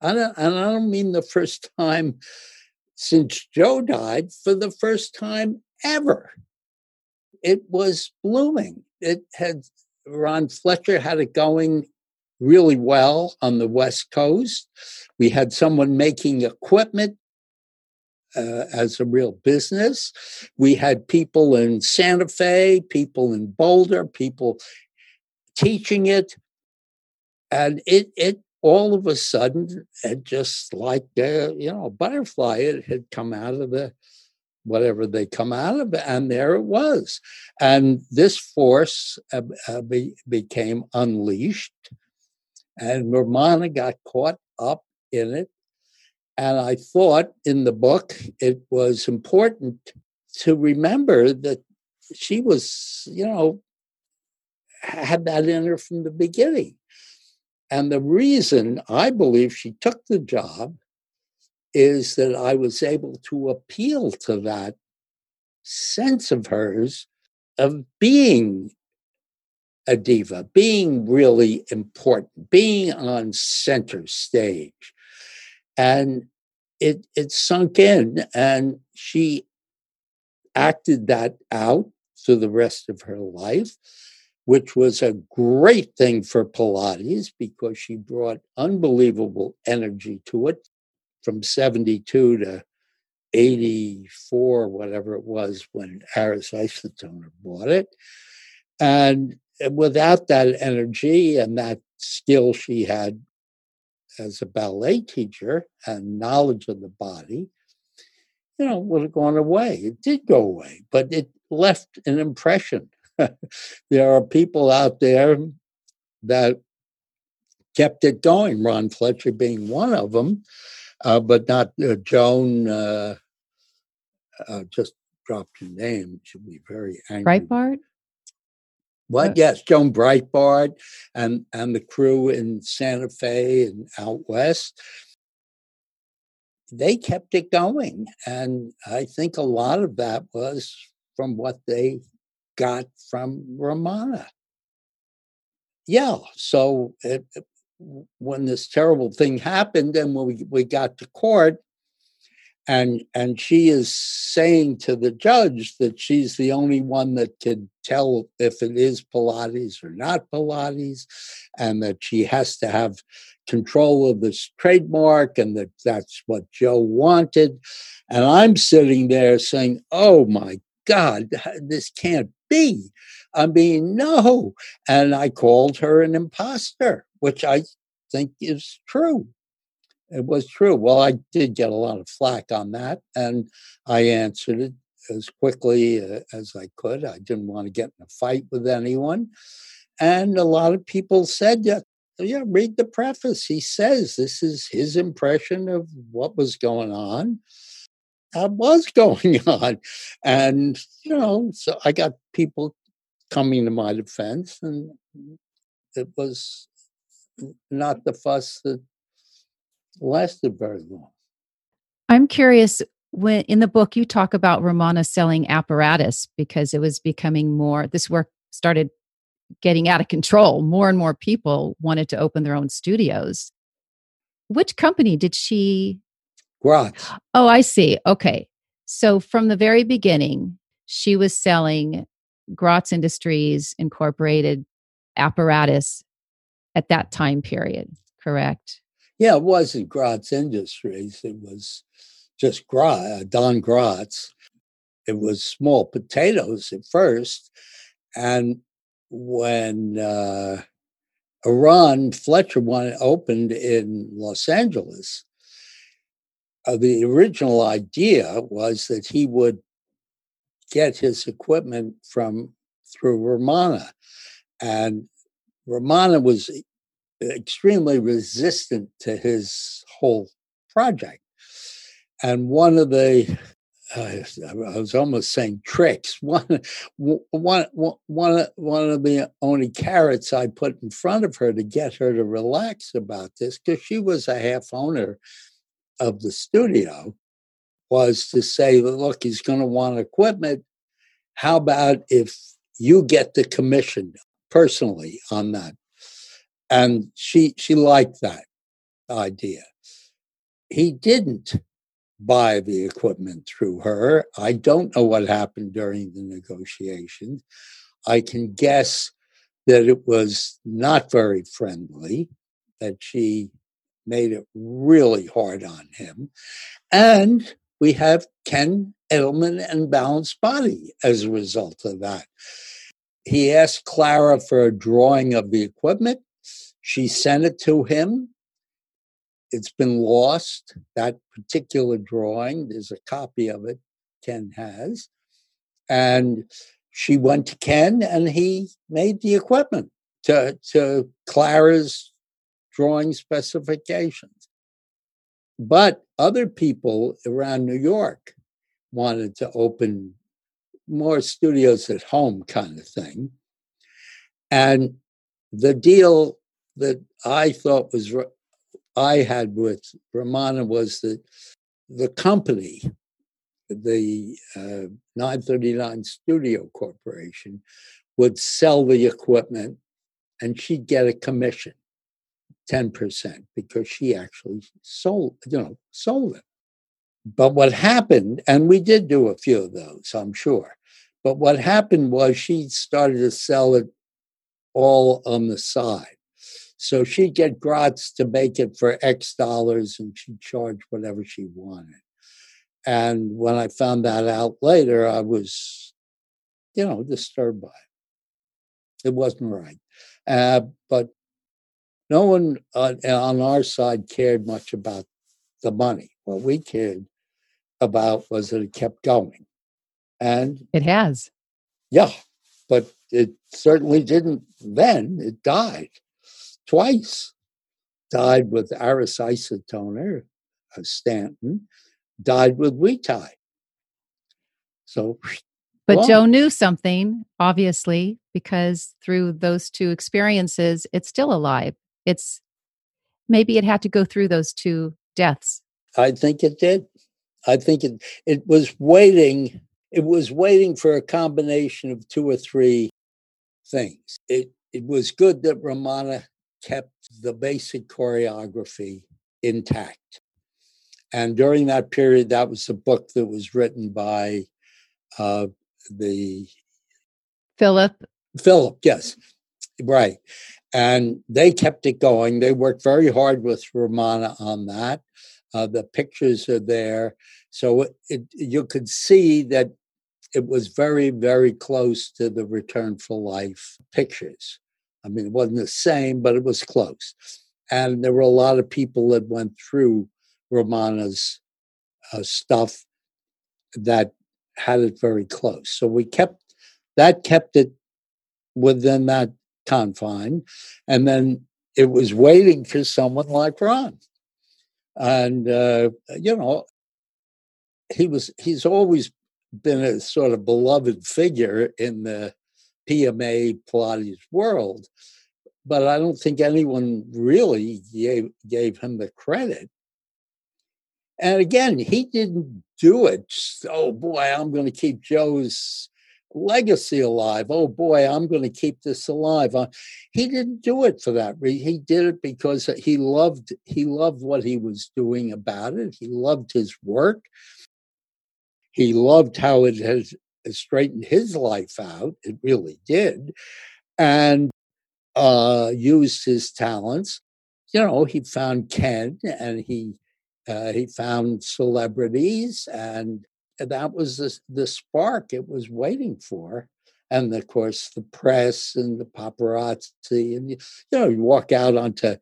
I don't, and I don't mean the first time since Joe died, for the first time ever. It was blooming. It had, Ron Fletcher had it going really well on the West Coast. We had someone making equipment uh, as a real business. We had people in Santa Fe, people in Boulder, people teaching it. And it, it all of a sudden, it just like, uh, you know, a butterfly, it had come out of the, whatever they come out of, and there it was. And this force uh, uh, be, became unleashed, and Romana got caught up in it. And I thought in the book it was important to remember that she was, you know, had that in her from the beginning. And the reason I believe she took the job is that I was able to appeal to that sense of hers of being a diva, being really important, being on center stage. And it it sunk in and she acted that out for the rest of her life which was a great thing for Pilates because she brought unbelievable energy to it from 72 to 84, whatever it was when Aris Isotoner bought it. And eh, without that energy and that skill she had as a ballet teacher and knowledge of the body, you know, would have gone away. It did go away, but it left an impression. there are people out there that kept it going, Ron Fletcher being one of them, uh, but not uh, Joan. Uh, uh just dropped her name. She'll be very angry. Breibart? What? Yes, Joan Breibart and and the crew in Santa Fe and out west. They kept it going, and I think a lot of that was from what they got from Romana. Yeah, so it, when this terrible thing happened, and when we we got to court, and and she is saying to the judge that she's the only one that can tell if it is pilates or not pilates and that she has to have control of this trademark and that that's what joe wanted. And i'm sitting there saying oh my god this can't be. I mean no. And i called her an imposter which i think is true it was true. Well, I did get a lot of flack on that, and I answered it as quickly uh, as I could. I didn't want to get in a fight with anyone. And a lot of people said, yeah, yeah, read the preface. He says this is his impression of what was going on. I was going on. And, you know, so I got people coming to my defense, and it was not the fuss that lasted very long. I'm curious when in the book you talk about Romana selling apparatus because it was becoming more this work started getting out of control. More and more people wanted to open their own studios. Which company did she Gratz. Oh, I see. Okay. So from the very beginning, she was selling Gratz Industries Incorporated apparatus at that time period, correct? Yeah, it wasn't Gratz Industries. It was just Gratz, uh, Don Gratz. It was small potatoes at first. And when uh, Iran Fletcher one opened in Los Angeles, uh, the original idea was that he would get his equipment from through Romana. And Romana was extremely resistant to his whole project. And one of the uh, I was almost saying tricks. One, one, one, one of the only carrots I put in front of her to get her to relax about this, because she was a half owner of the studio, was to say, look, he's going to want equipment. How about if you get the commission personally on that? And she she liked that idea. He didn't buy the equipment through her. I don't know what happened during the negotiations. I can guess that it was not very friendly, that she made it really hard on him. And we have Ken Endelman and Balanced Body as a result of that. He asked Clara for a drawing of the equipment. She sent it to him. It's been lost, that particular drawing. There's a copy of it Ken has. And she went to Ken and he made the equipment to, to Clara's drawing specifications. But other people around New York wanted to open more studios at home kind of thing. And the deal that I thought was I had with Romana was that the company, the uh, 939 Studio Corporation, would sell the equipment and she'd get a commission, 10%, because she actually sold, you know, sold it. But what happened, and we did do a few of those, I'm sure. But what happened was she started to sell it all on the side. So she'd get Gratz to make it for X dollars and she'd charge whatever she wanted. And when I found that out later, I was, you know, disturbed by it. It wasn't right. Uh, but no one on, on our side cared much about the money. What we cared about was that it kept going. And it has. Yeah, but it certainly didn't then. It died twice. Died with Aris Isotoner, of uh, Stanton, died with Wee-Tai. So, but Joe knew something, obviously, because through those two experiences, it's still alive. It's maybe it had to go through those two deaths. I think it did. I think it it was waiting. It was waiting for a combination of two or three things. It it was good that Romana kept the basic choreography intact. And during that period, that was a book that was written by uh, the Philip. Philip, yes, right. And they kept it going. They worked very hard with Romana on that. Uh, the pictures are there. So it, it, you could see that it was very, very close to the Return for Life pictures. I mean, it wasn't the same, but it was close. And there were a lot of people that went through Romana's uh, stuff that had it very close. So we kept that kept it within that confine, and then it was waiting for someone like Ron. And uh, you know, he was he's always been a sort of beloved figure in the PMA Pilates world, but I don't think anyone really gave, gave him the credit. And again, he didn't do it. Oh boy, I'm going to keep Joe's legacy alive. Oh boy, I'm going to keep this alive. Uh, he didn't do it for that reason. He did it because he loved he loved what he was doing about it. He loved his work. He loved how it straightened his life out. It really did, and uh, used his talents. You know, he found Ken, and he uh, he found celebrities, and that was the, the spark it was waiting for. And of course, the press and the paparazzi, and you, you know, you walk out onto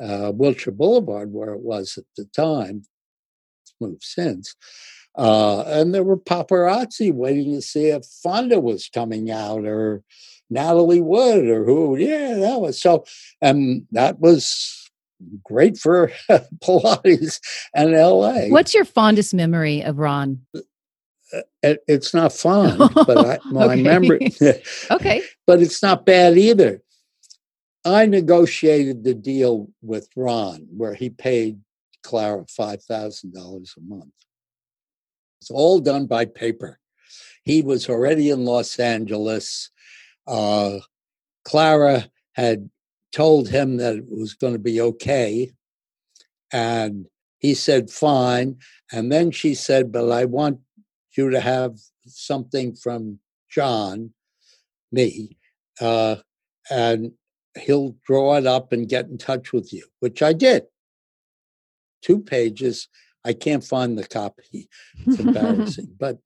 uh, Wilshire Boulevard, where it was at the time, it's moved since, uh, and there were paparazzi waiting to see if Fonda was coming out or Natalie Wood or who. Yeah, that was so. And that was great for Pilates and LA. What's your fondest memory of Ron? Uh, it, it's not fun, but I, well, I remember. okay. But it's not bad either. I negotiated the deal with Ron where he paid Clara $5,000 a month. It's all done by paper. He was already in Los Angeles. Uh, Clara had told him that it was going to be okay. And he said, fine. And then she said, but I want you to have something from John, me, uh, and he'll draw it up and get in touch with you, which I did. Two pages. I can't find the copy. It's embarrassing. but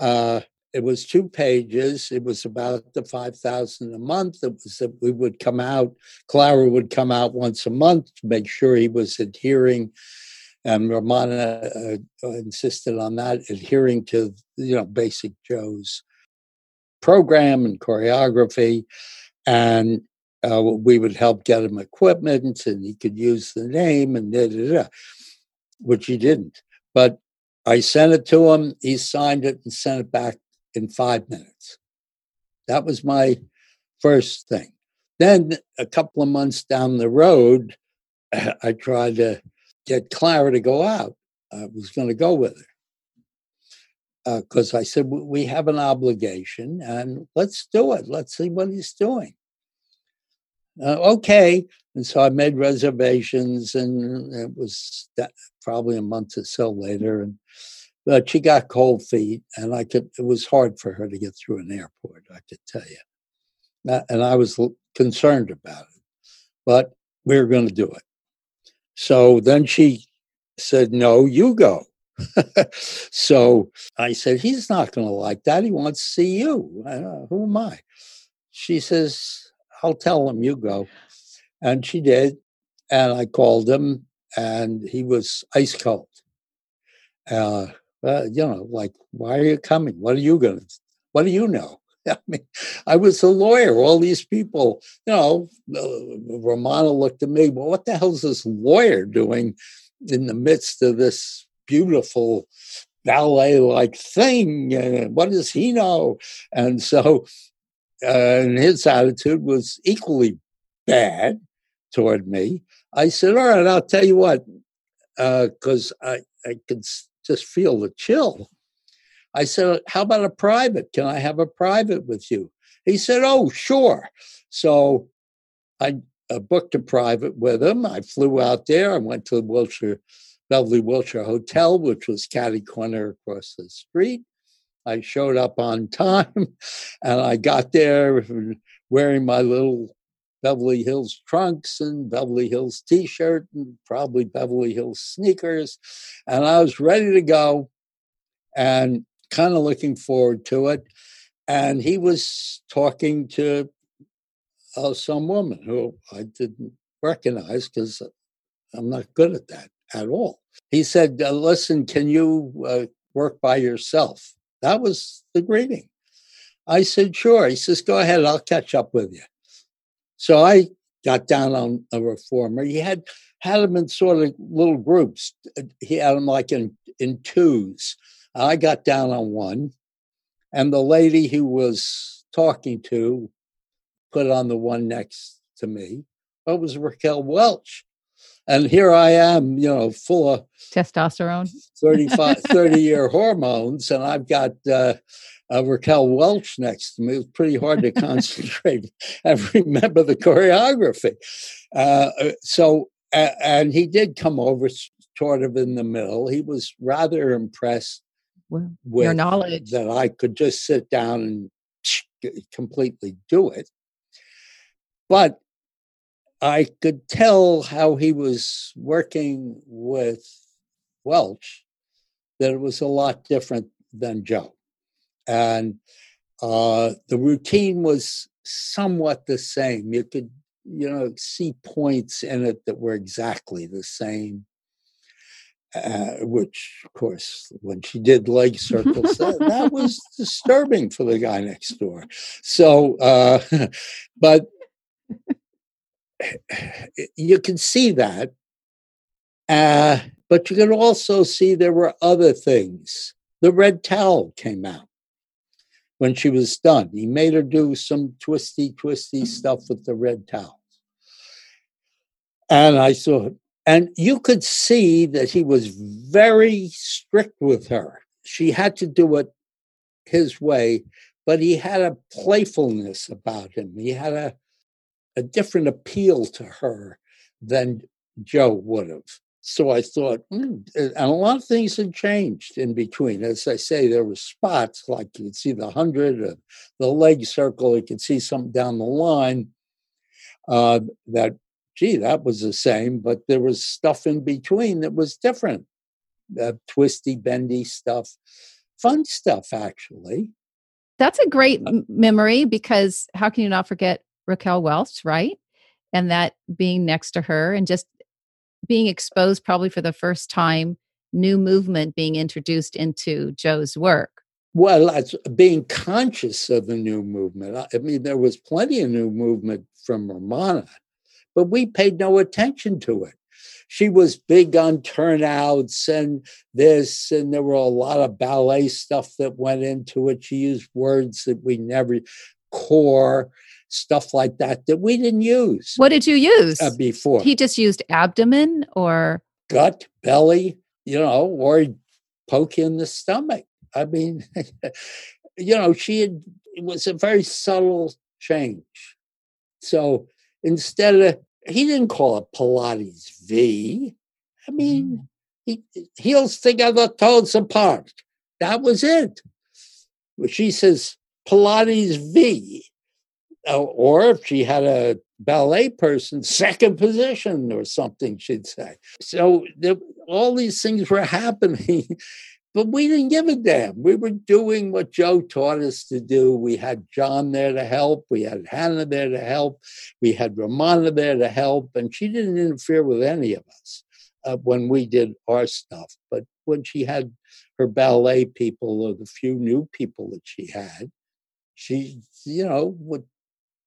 uh, it was two pages. It was about the five thousand a month. It was that we would come out. Clara would come out once a month to make sure he was adhering. And Romana uh, insisted on that, adhering to you know basic Joe's program and choreography, and uh, we would help get him equipment, and he could use the name and da da da, which he didn't. But I sent it to him. He signed it and sent it back in five minutes. That was my first thing. Then a couple of months down the road, I tried to get Clara to go out. I was going to go with her because uh, I said, We have an obligation and let's do it. Let's see what he's doing. Uh, okay. And so I made reservations, and it was probably a month or so later. And but she got cold feet, and I could. It was hard for her to get through an airport. I could tell you, and I was concerned about it. But we were going to do it. So then she said, "No, you go." so I said, "He's not going to like that. He wants to see you. Uh, who am I?" She says, "I'll tell him you go." And she did. And I called him, and he was ice cold. Uh, uh, you know, like, why are you coming? What are you going to, what do you know? I mean, I was a lawyer. All these people, you know, uh, Romana looked at me, well, what the hell is this lawyer doing in the midst of this beautiful ballet like thing? And what does he know? And so, uh, and his attitude was equally bad toward me. I said, all right, I'll tell you what, because uh, I, I could just feel the chill. I said, How about a private? Can I have a private with you? He said, Oh, sure. So I uh, booked a private with him. I flew out there. I went to the Wilshire, Beverly Wilshire Hotel, which was catty corner across the street. I showed up on time and I got there wearing my little Beverly Hills trunks and Beverly Hills t shirt and probably Beverly Hills sneakers. And I was ready to go. And kind of looking forward to it. And he was talking to uh, some woman who I didn't recognize because I'm not good at that at all. He said, uh, Listen, can you uh, work by yourself? That was the greeting. I said, Sure. He says, Go ahead, I'll catch up with you. So I got down on a reformer. He had had them in sort of little groups. He had them like in, in twos. I got down on one, and the lady who was talking to put on the one next to me. It was Raquel Welch. And here I am, you know, full of testosterone, 35, 30 year hormones, and I've got uh, uh, Raquel Welch next to me. It was pretty hard to concentrate and remember the choreography. Uh, uh so, and he did come over sort of in the middle. He was rather impressed well, your knowledge that I could just sit down and completely do it. But I could tell how he was working with Welch that it was a lot different than Joe. And uh, the routine was somewhat the same. You could, you know, see points in it that were exactly the same uh, which, of course, when she did leg circles, that, that, was disturbing for the guy next door. So, uh, but you can see that. Uh, but you can also see there were other things. The red towel came out when she was done. He made her do some twisty, twisty mm-hmm. stuff with the red towels. And I thought, and you could see that he was very strict with her. She had to do it his way, but he had a playfulness about him. He had a, a different appeal to her than Joe would have. So I thought, mm, and a lot of things had changed in between. As I say, there were spots like you could see the hundred, the leg circle. You could see something down the line uh, that gee, that was the same, but there was stuff in between that was different. Uh, twisty, bendy stuff, fun stuff, actually. That's a great uh memory because how can you not forget Raquel Welch, right? And that being next to her and just being exposed probably for the first time, new movement being introduced into Joe's work. Well, being conscious of the new movement. I mean, there was plenty of new movement from Romana but we paid no attention to it. She was big on turnouts and this, and there were a lot of ballet stuff that went into it. She used words that we never, core, stuff like that, that we didn't use. What did you use? Uh, before. He just used abdomen or? Gut, belly, you know, or poke in the stomach. I mean, you know, she had, it was a very subtle change. So instead of he didn't call it Pilates V. I mean, mm. he, heels together, toes apart. That was it. But she says Pilates V. Uh, or if she had a ballet person, second position or something, she'd say. So all these things were happening, but we didn't give a damn. We were doing what Joe taught us to do. We had John there to help. We had Hannah there to help. We had Romana there to help. And she didn't interfere with any of us uh, when we did our stuff. But when she had her ballet people or the few new people that she had, she, you know, would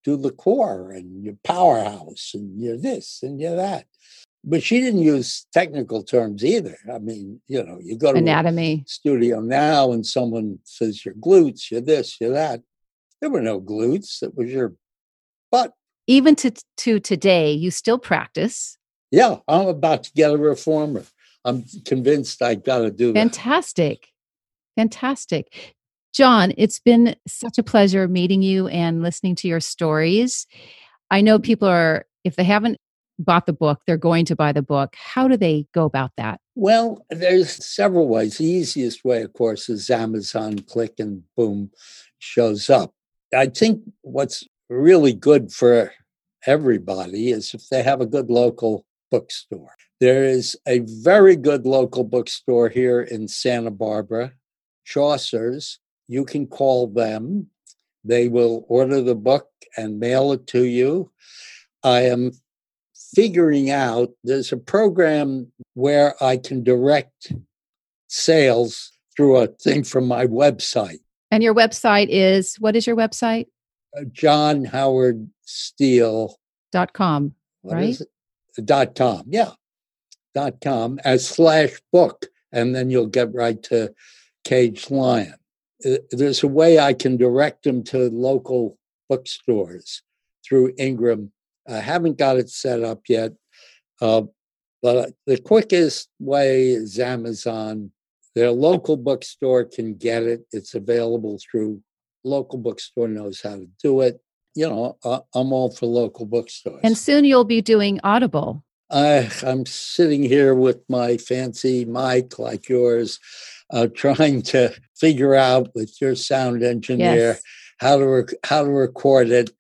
do the core and your powerhouse and you're this and you're that but she didn't use technical terms either. I mean, you know, you go to anatomy studio now and someone says your glutes, you're this, you're that. There were no glutes. It was your butt. Even to to today, you still practice. Yeah, I'm about to get a reformer. I'm convinced I got to do that. Fantastic. John, it's been such a pleasure meeting you and listening to your stories. I know people are, if they haven't bought the book, they're going to buy the book. How do they go about that? Well, there's several ways. The easiest way, of course, is Amazon click and boom, shows up. I think what's really good for everybody is if they have a good local bookstore. There is a very good local bookstore here in Santa Barbara, Chaucer's. You can call them. They will order the book and mail it to you. I am figuring out there's a program where I can direct sales through a thing from my website. And your website is what is your website? Uh, John Howard Steel dot com. right? Dot com. Yeah. Dot com as slash book. And then you'll get right to Caged Lion. Uh, there's a way I can direct them to local bookstores through Ingram I haven't got it set up yet, uh, but the quickest way is Amazon. Their local bookstore can get it. It's available through local bookstore knows how to do it. You know, uh, I'm all for local bookstores. And soon you'll be doing Audible. I, I'm sitting here with my fancy mic like yours, uh, trying to figure out with your sound engineer yes. how to rec- how to record it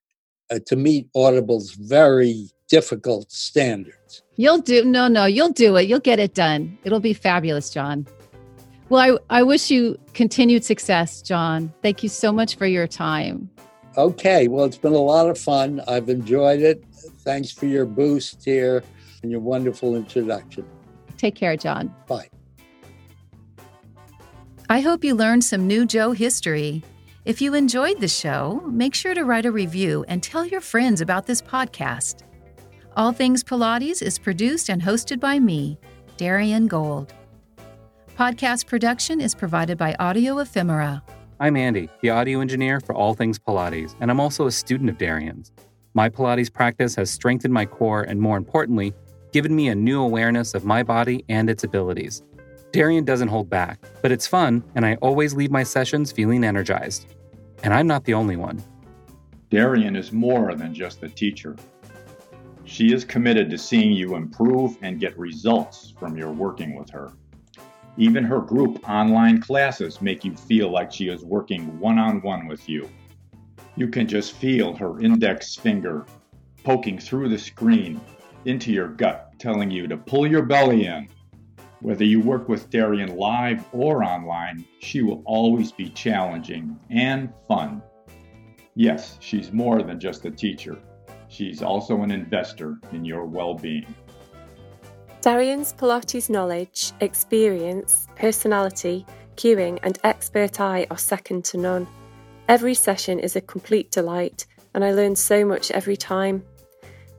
uh, to meet Audible's very difficult standards. You'll do no, no, you'll do it. You'll get it done. It'll be fabulous, John. Well, I, I wish you continued success, John. Thank you so much for your time. Okay. Well, it's been a lot of fun. I've enjoyed it. Thanks for your boost here and your wonderful introduction. Take care, John. Bye. I hope you learned some new Joe history. If you enjoyed the show, make sure to write a review and tell your friends about this podcast. All Things Pilates is produced and hosted by me, Darian Gold. Podcast production is provided by Audio Ephemera. I'm Andy, the audio engineer for All Things Pilates, and I'm also a student of Darian's. My Pilates practice has strengthened my core and, more importantly, given me a new awareness of my body and its abilities. Darian doesn't hold back, but it's fun, and I always leave my sessions feeling energized. And I'm not the only one. Darian is more than just a teacher. She is committed to seeing you improve and get results from your working with her. Even her group online classes make you feel like she is working one on one with you. You can just feel her index finger poking through the screen into your gut, telling you to pull your belly in whether you work with Darian live or online, she will always be challenging and fun. Yes, she's more than just a teacher. She's also an investor in your well being. Darian's Pilates knowledge, experience, personality, cueing, and expert eye are second to none. Every session is a complete delight, and I learn so much every time.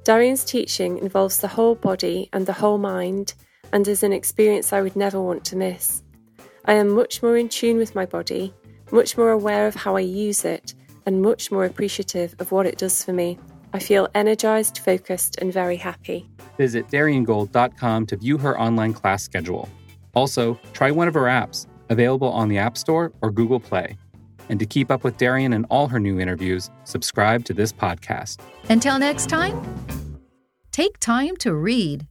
Darian's teaching involves the whole body and the whole mind and is an experience I would never want to miss. I am much more in tune with my body, much more aware of how I use it, and much more appreciative of what it does for me. I feel energized, focused, and very happy. Visit DarianGold.com to view her online class schedule. Also, try one of her apps, available on the App Store or Google Play. And to keep up with Darian and all her new interviews, subscribe to this podcast. Until next time, take time to read.